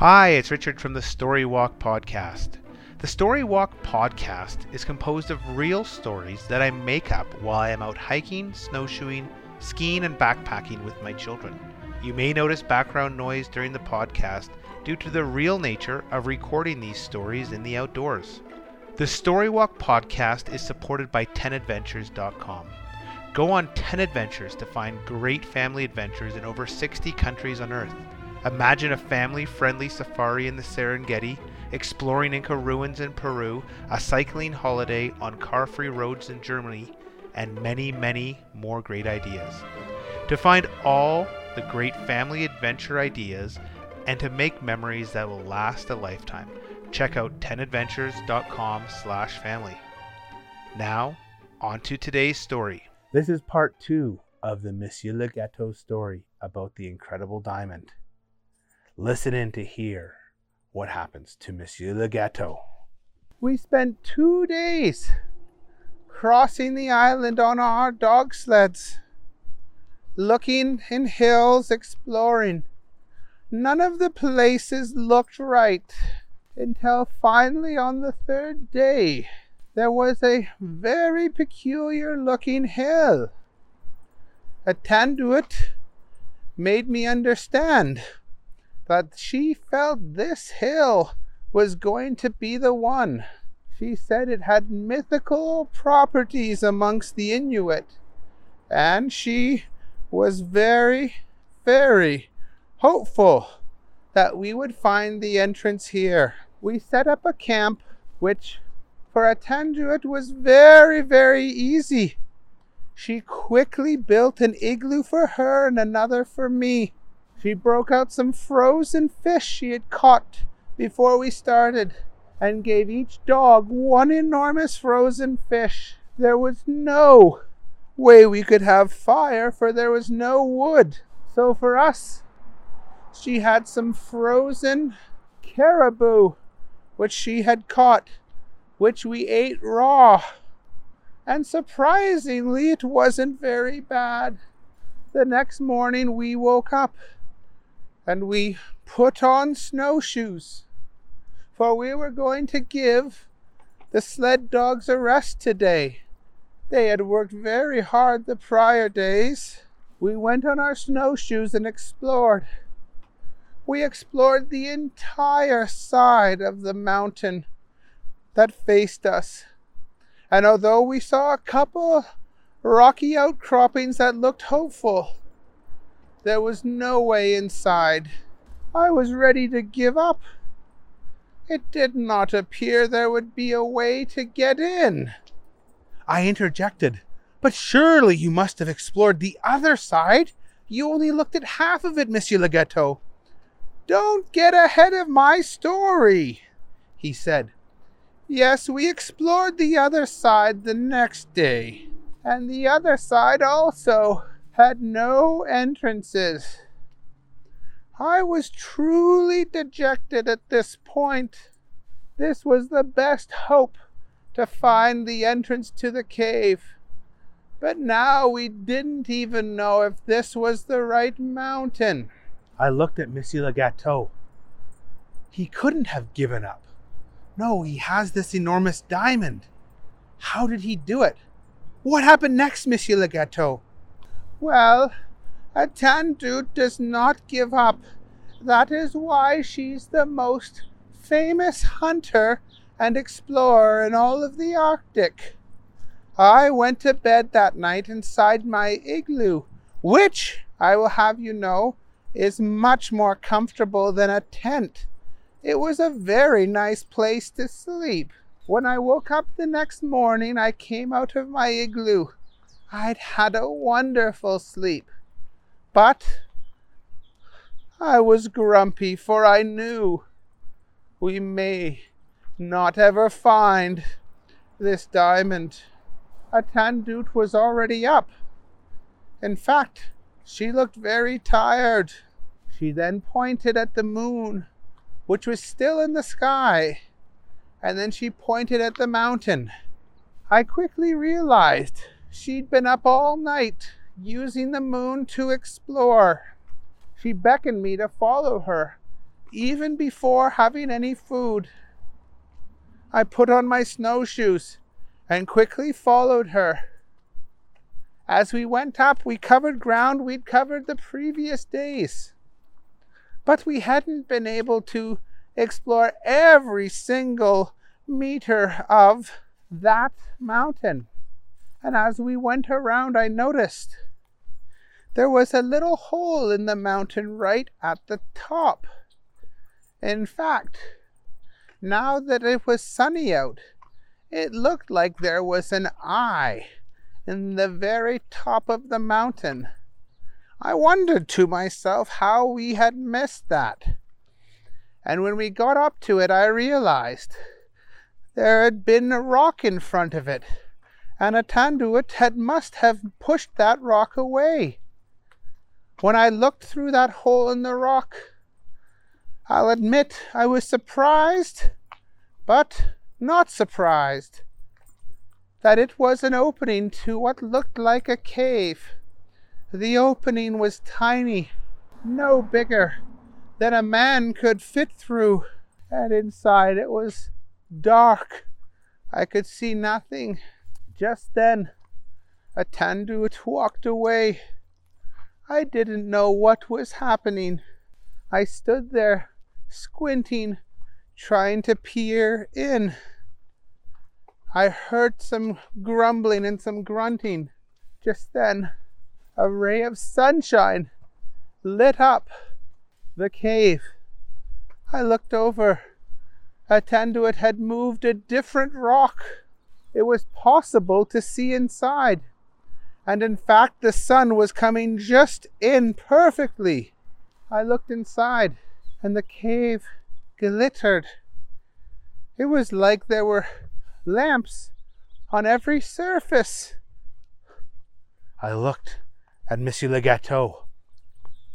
Hi, it's Richard from the Story Walk Podcast. The Story Walk Podcast is composed of real stories that I make up while I am out hiking, snowshoeing, skiing, and backpacking with my children. You may notice background noise during the podcast due to the real nature of recording these stories in the outdoors. The Storywalk podcast is supported by 10adventures.com. Go on 10 adventures to find great family adventures in over 60 countries on Earth. Imagine a family friendly safari in the Serengeti, exploring Inca ruins in Peru, a cycling holiday on car free roads in Germany, and many, many more great ideas. To find all the great family adventure ideas and to make memories that will last a lifetime, check out 10adventures.com slash family. Now, on to today's story. This is part two of the Monsieur Le Gâteau story about the incredible diamond. Listen in to hear what happens to Monsieur Le Gâteau. We spent two days crossing the island on our dog sleds, looking in hills, exploring. None of the places looked right until finally on the third day there was a very peculiar looking hill. A Tanduit made me understand that she felt this hill was going to be the one. She said it had mythical properties amongst the Inuit, and she was very, very hopeful that we would find the entrance here. We set up a camp, which for a Tanduit was very, very easy. She quickly built an igloo for her and another for me. She broke out some frozen fish she had caught before we started and gave each dog one enormous frozen fish. There was no way we could have fire, for there was no wood. So for us, she had some frozen caribou, which she had caught, which we ate raw. And surprisingly, it wasn't very bad. The next morning, we woke up and we put on snowshoes for we were going to give the sled dogs a rest today. They had worked very hard the prior days. We went on our snowshoes and explored. We explored the entire side of the mountain that faced us. And although we saw a couple rocky outcroppings that looked hopeful, there was no way inside. I was ready to give up. It did not appear there would be a way to get in. I interjected. But surely you must have explored the other side. You only looked at half of it, Monsieur Le Don't get ahead of my story, he said. Yes, we explored the other side the next day, and the other side also had no entrances. I was truly dejected at this point. This was the best hope to find the entrance to the cave. But now we didn't even know if this was the right mountain. I looked at Monsieur Le Gâteau. He couldn't have given up. No, he has this enormous diamond. How did he do it? What happened next, Monsieur Le Gâteau? Well, a Tanduit does not give up. That is why she's the most famous hunter and explorer in all of the Arctic. I went to bed that night inside my igloo, which, I will have you know, is much more comfortable than a tent. It was a very nice place to sleep. When I woke up the next morning, I came out of my igloo. I'd had a wonderful sleep. But I was grumpy, for I knew we may not ever find this diamond. A Tanduit was already up. In fact, she looked very tired. She then pointed at the moon, which was still in the sky, and then she pointed at the mountain. I quickly realized she'd been up all night using the moon to explore. She beckoned me to follow her, even before having any food. I put on my snowshoes and quickly followed her. As we went up, we covered ground we'd covered the previous days. But we hadn't been able to explore every single meter of that mountain. And as we went around, I noticed there was a little hole in the mountain right at the top. In fact, now that it was sunny out, it looked like there was an eye in the very top of the mountain. I wondered to myself how we had missed that. And when we got up to it, I realized there had been a rock in front of it, and a Atanduat had must have pushed that rock away. When I looked through that hole in the rock, I'll admit I was surprised, but not surprised that it was an opening to what looked like a cave. The opening was tiny, no bigger than a man could fit through, and inside it was dark. I could see nothing. Just then, Atandut walked away. I didn't know what was happening. I stood there, squinting, trying to peer in. I heard some grumbling and some grunting. Just then, a ray of sunshine lit up the cave. I looked over. Atanduit had moved a different rock. It was possible to see inside. And in fact, the sun was coming just in perfectly. I looked inside, and the cave glittered. It was like there were lamps on every surface. I looked at Monsieur Le Gâteau.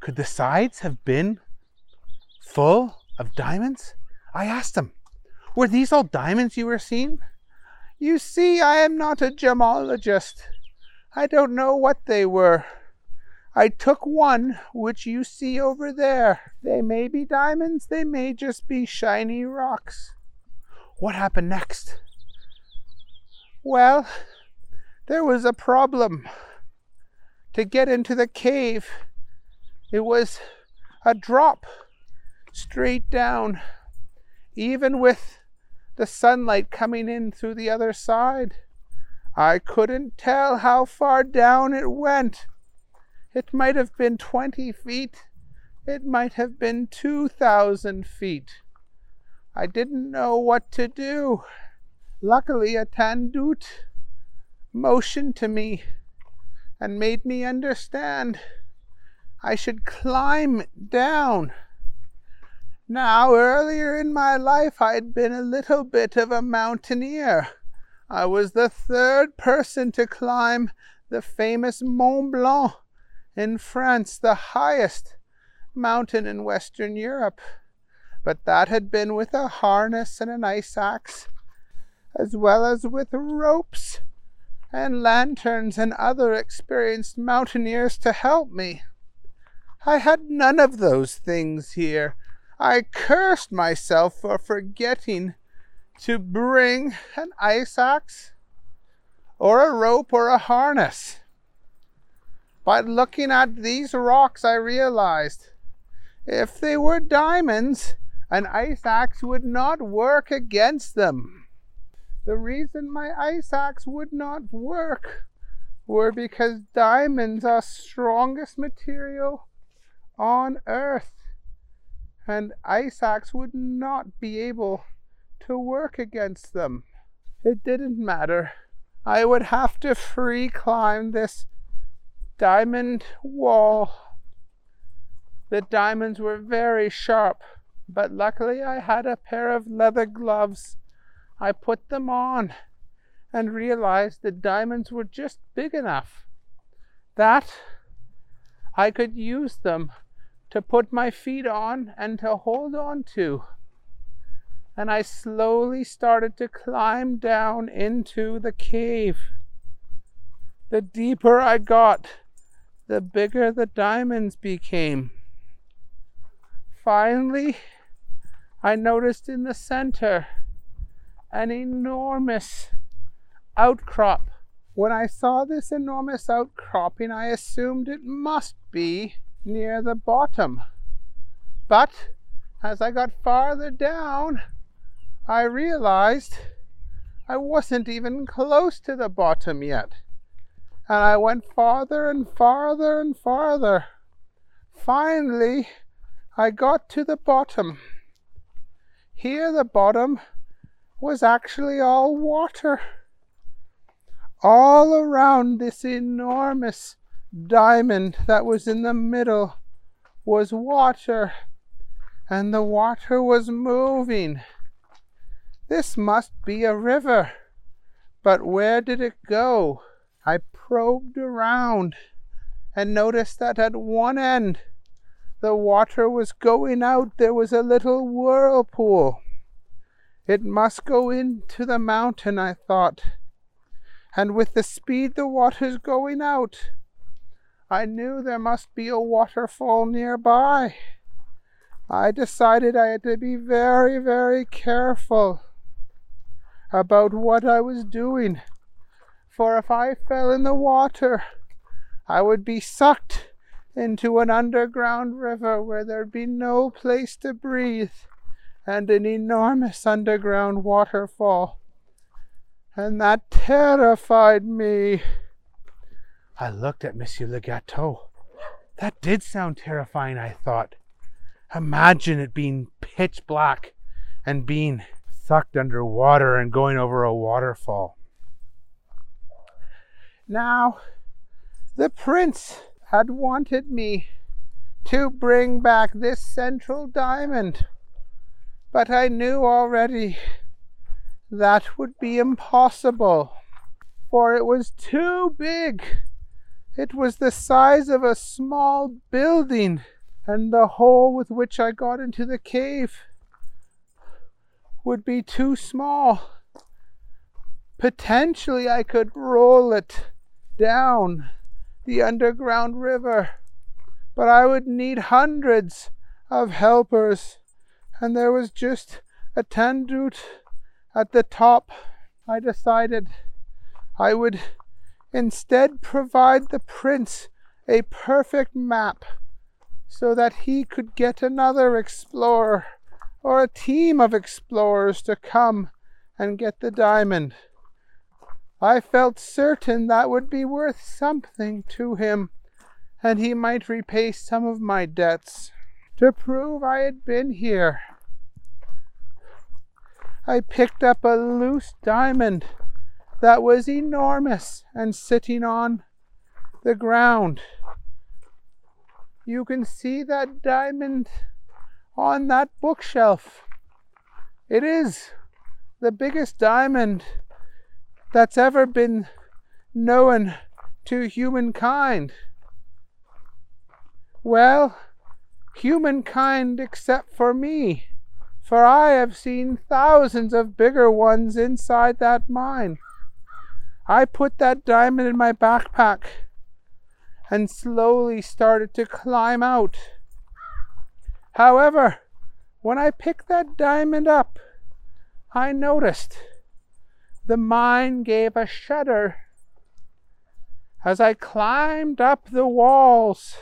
Could the sides have been full of diamonds? I asked him, Were these all diamonds you were seeing? You see, I am not a gemologist. I don't know what they were. I took one which you see over there. They may be diamonds, they may just be shiny rocks. What happened next? Well, there was a problem. To get into the cave, it was a drop straight down, even with the sunlight coming in through the other side. I couldn't tell how far down it went. It might have been 20 feet. It might have been 2,000 feet. I didn't know what to do. Luckily, a Tandut motioned to me and made me understand I should climb down. Now, earlier in my life, I'd been a little bit of a mountaineer. I was the third person to climb the famous Mont Blanc in France, the highest mountain in Western Europe. But that had been with a harness and an ice axe as well as with ropes and lanterns and other experienced mountaineers to help me. I had none of those things here. I cursed myself for forgetting to bring an ice axe or a rope or a harness. But looking at these rocks, I realized if they were diamonds, an ice axe would not work against them. The reason my ice axe would not work were because diamonds are strongest material on earth and axe would not be able to work against them. It didn't matter. I would have to free climb this diamond wall. The diamonds were very sharp, but luckily I had a pair of leather gloves I put them on and realized the diamonds were just big enough that I could use them to put my feet on and to hold on to. And I slowly started to climb down into the cave. The deeper I got, the bigger the diamonds became. Finally, I noticed in the center an enormous outcrop. When I saw this enormous outcropping, I assumed it must be near the bottom. But as I got farther down, I realized I wasn't even close to the bottom yet. And I went farther and farther and farther. Finally, I got to the bottom. Here, the bottom was actually all water. All around this enormous diamond that was in the middle was water, and the water was moving. This must be a river, but where did it go? I probed around and noticed that at one end the water was going out. There was a little whirlpool. It must go into the mountain, I thought. And with the speed the water's going out, I knew there must be a waterfall nearby. I decided I had to be very, very careful about what I was doing, for if I fell in the water, I would be sucked into an underground river where there'd be no place to breathe and an enormous underground waterfall. And that terrified me. I looked at Monsieur Le Gâteau. That did sound terrifying, I thought. Imagine it being pitch black and being sucked under water and going over a waterfall. Now, the prince had wanted me to bring back this central diamond but I knew already that would be impossible, for it was too big. It was the size of a small building, and the hole with which I got into the cave would be too small. Potentially, I could roll it down the underground river, but I would need hundreds of helpers and there was just a tandoot at the top. I decided I would instead provide the prince a perfect map so that he could get another explorer or a team of explorers to come and get the diamond. I felt certain that would be worth something to him, and he might repay some of my debts to prove I had been here. I picked up a loose diamond that was enormous and sitting on the ground. You can see that diamond on that bookshelf. It is the biggest diamond that's ever been known to humankind. Well, humankind except for me, for I have seen thousands of bigger ones inside that mine. I put that diamond in my backpack and slowly started to climb out. However, when I picked that diamond up, I noticed the mine gave a shudder. As I climbed up the walls,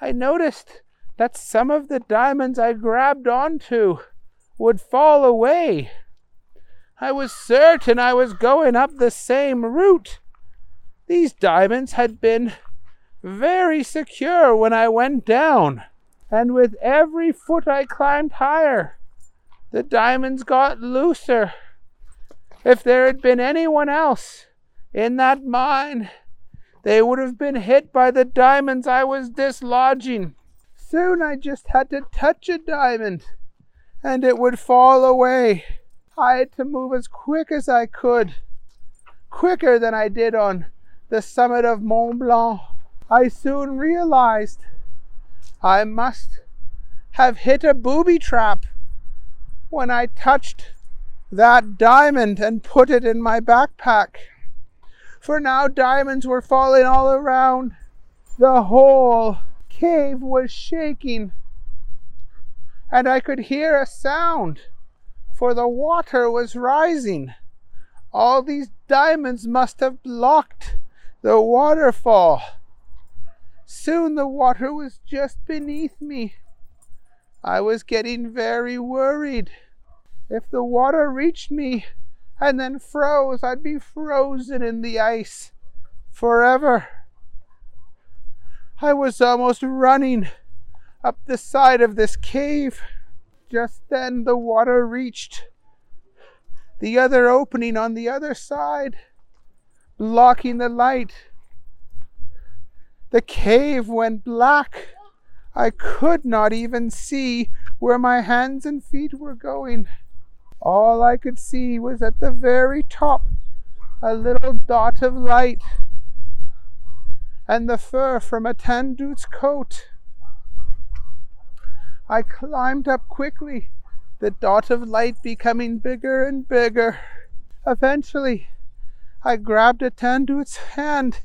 I noticed that some of the diamonds I grabbed onto would fall away. I was certain I was going up the same route. These diamonds had been very secure when I went down, and with every foot I climbed higher, the diamonds got looser. If there had been anyone else in that mine, they would have been hit by the diamonds I was dislodging. Soon I just had to touch a diamond and it would fall away. I had to move as quick as I could, quicker than I did on the summit of Mont Blanc. I soon realized I must have hit a booby trap when I touched that diamond and put it in my backpack. For now diamonds were falling all around the whole cave was shaking. and I could hear a sound, for the water was rising. All these diamonds must have blocked the waterfall. Soon the water was just beneath me. I was getting very worried. If the water reached me and then froze, I'd be frozen in the ice forever. I was almost running up the side of this cave. Just then the water reached the other opening on the other side, blocking the light. The cave went black. I could not even see where my hands and feet were going. All I could see was at the very top a little dot of light and the fur from a Tandute's coat. I climbed up quickly, the dot of light becoming bigger and bigger. Eventually, I grabbed a Tandute's hand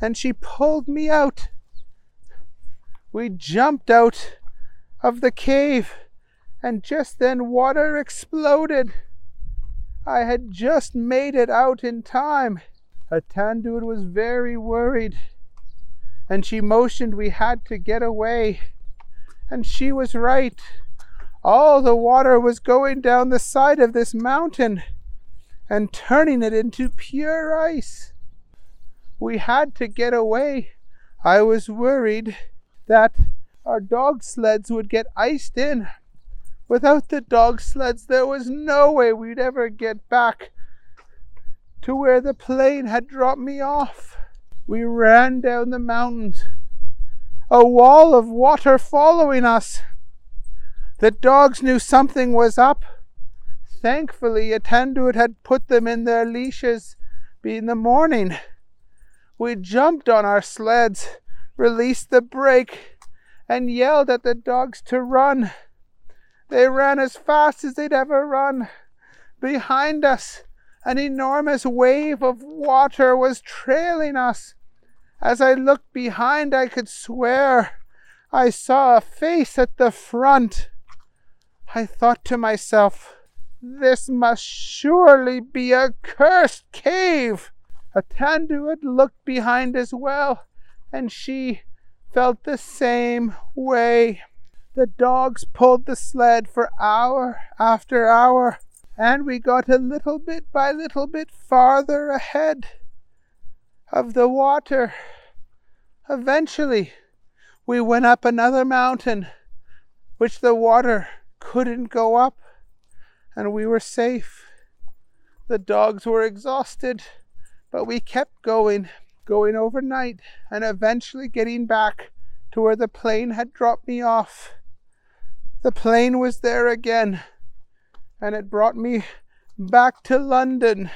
and she pulled me out. We jumped out of the cave, and just then water exploded. I had just made it out in time. A Tandut was very worried, and she motioned we had to get away. And she was right. All the water was going down the side of this mountain and turning it into pure ice. We had to get away. I was worried that our dog sleds would get iced in. Without the dog sleds, there was no way we'd ever get back to where the plane had dropped me off. We ran down the mountains a wall of water following us. The dogs knew something was up. Thankfully, a Tanduit had put them in their leashes in the morning. We jumped on our sleds, released the brake, and yelled at the dogs to run. They ran as fast as they'd ever run. Behind us, an enormous wave of water was trailing us. As I looked behind, I could swear I saw a face at the front. I thought to myself, this must surely be a cursed cave. A Tanduit looked behind as well, and she felt the same way. The dogs pulled the sled for hour after hour, and we got a little bit by little bit farther ahead of the water. Eventually, we went up another mountain, which the water couldn't go up, and we were safe. The dogs were exhausted, but we kept going, going overnight, and eventually getting back to where the plane had dropped me off. The plane was there again, and it brought me back to London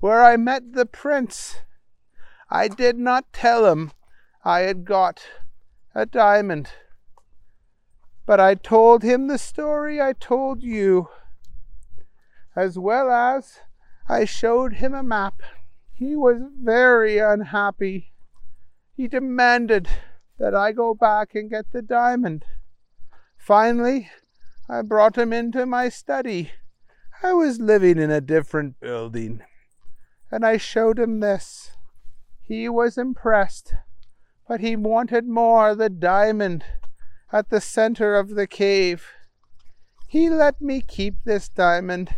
where I met the prince. I did not tell him I had got a diamond, but I told him the story I told you, as well as I showed him a map. He was very unhappy. He demanded that I go back and get the diamond. Finally, I brought him into my study. I was living in a different building and I showed him this. He was impressed, but he wanted more the diamond at the center of the cave. He let me keep this diamond,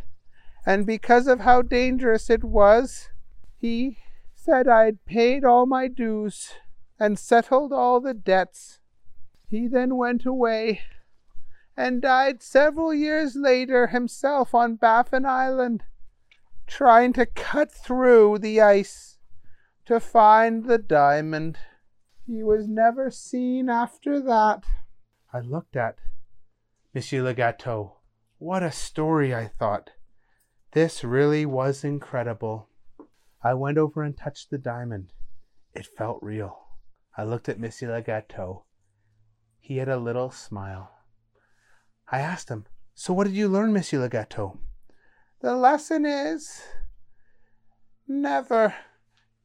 and because of how dangerous it was, he said I'd paid all my dues and settled all the debts. He then went away and died several years later himself on Baffin Island trying to cut through the ice to find the diamond. He was never seen after that. I looked at Monsieur Le What a story, I thought. This really was incredible. I went over and touched the diamond. It felt real. I looked at Monsieur Le He had a little smile. I asked him, So what did you learn, Monsieur Le the lesson is never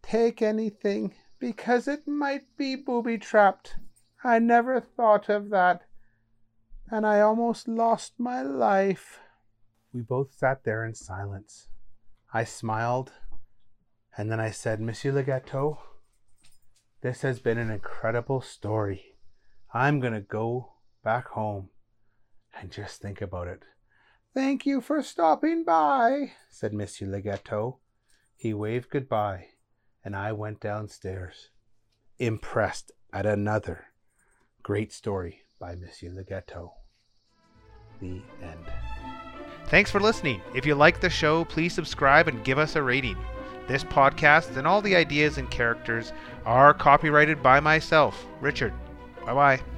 take anything because it might be booby trapped. I never thought of that. and I almost lost my life. We both sat there in silence. I smiled, and then I said, Monsieur Le Gâteau, this has been an incredible story. I'm going to go back home and just think about it. Thank you for stopping by, said Monsieur Le He waved goodbye, and I went downstairs, impressed at another great story by Monsieur Le The end. Thanks for listening. If you like the show, please subscribe and give us a rating. This podcast and all the ideas and characters are copyrighted by myself, Richard. Bye bye.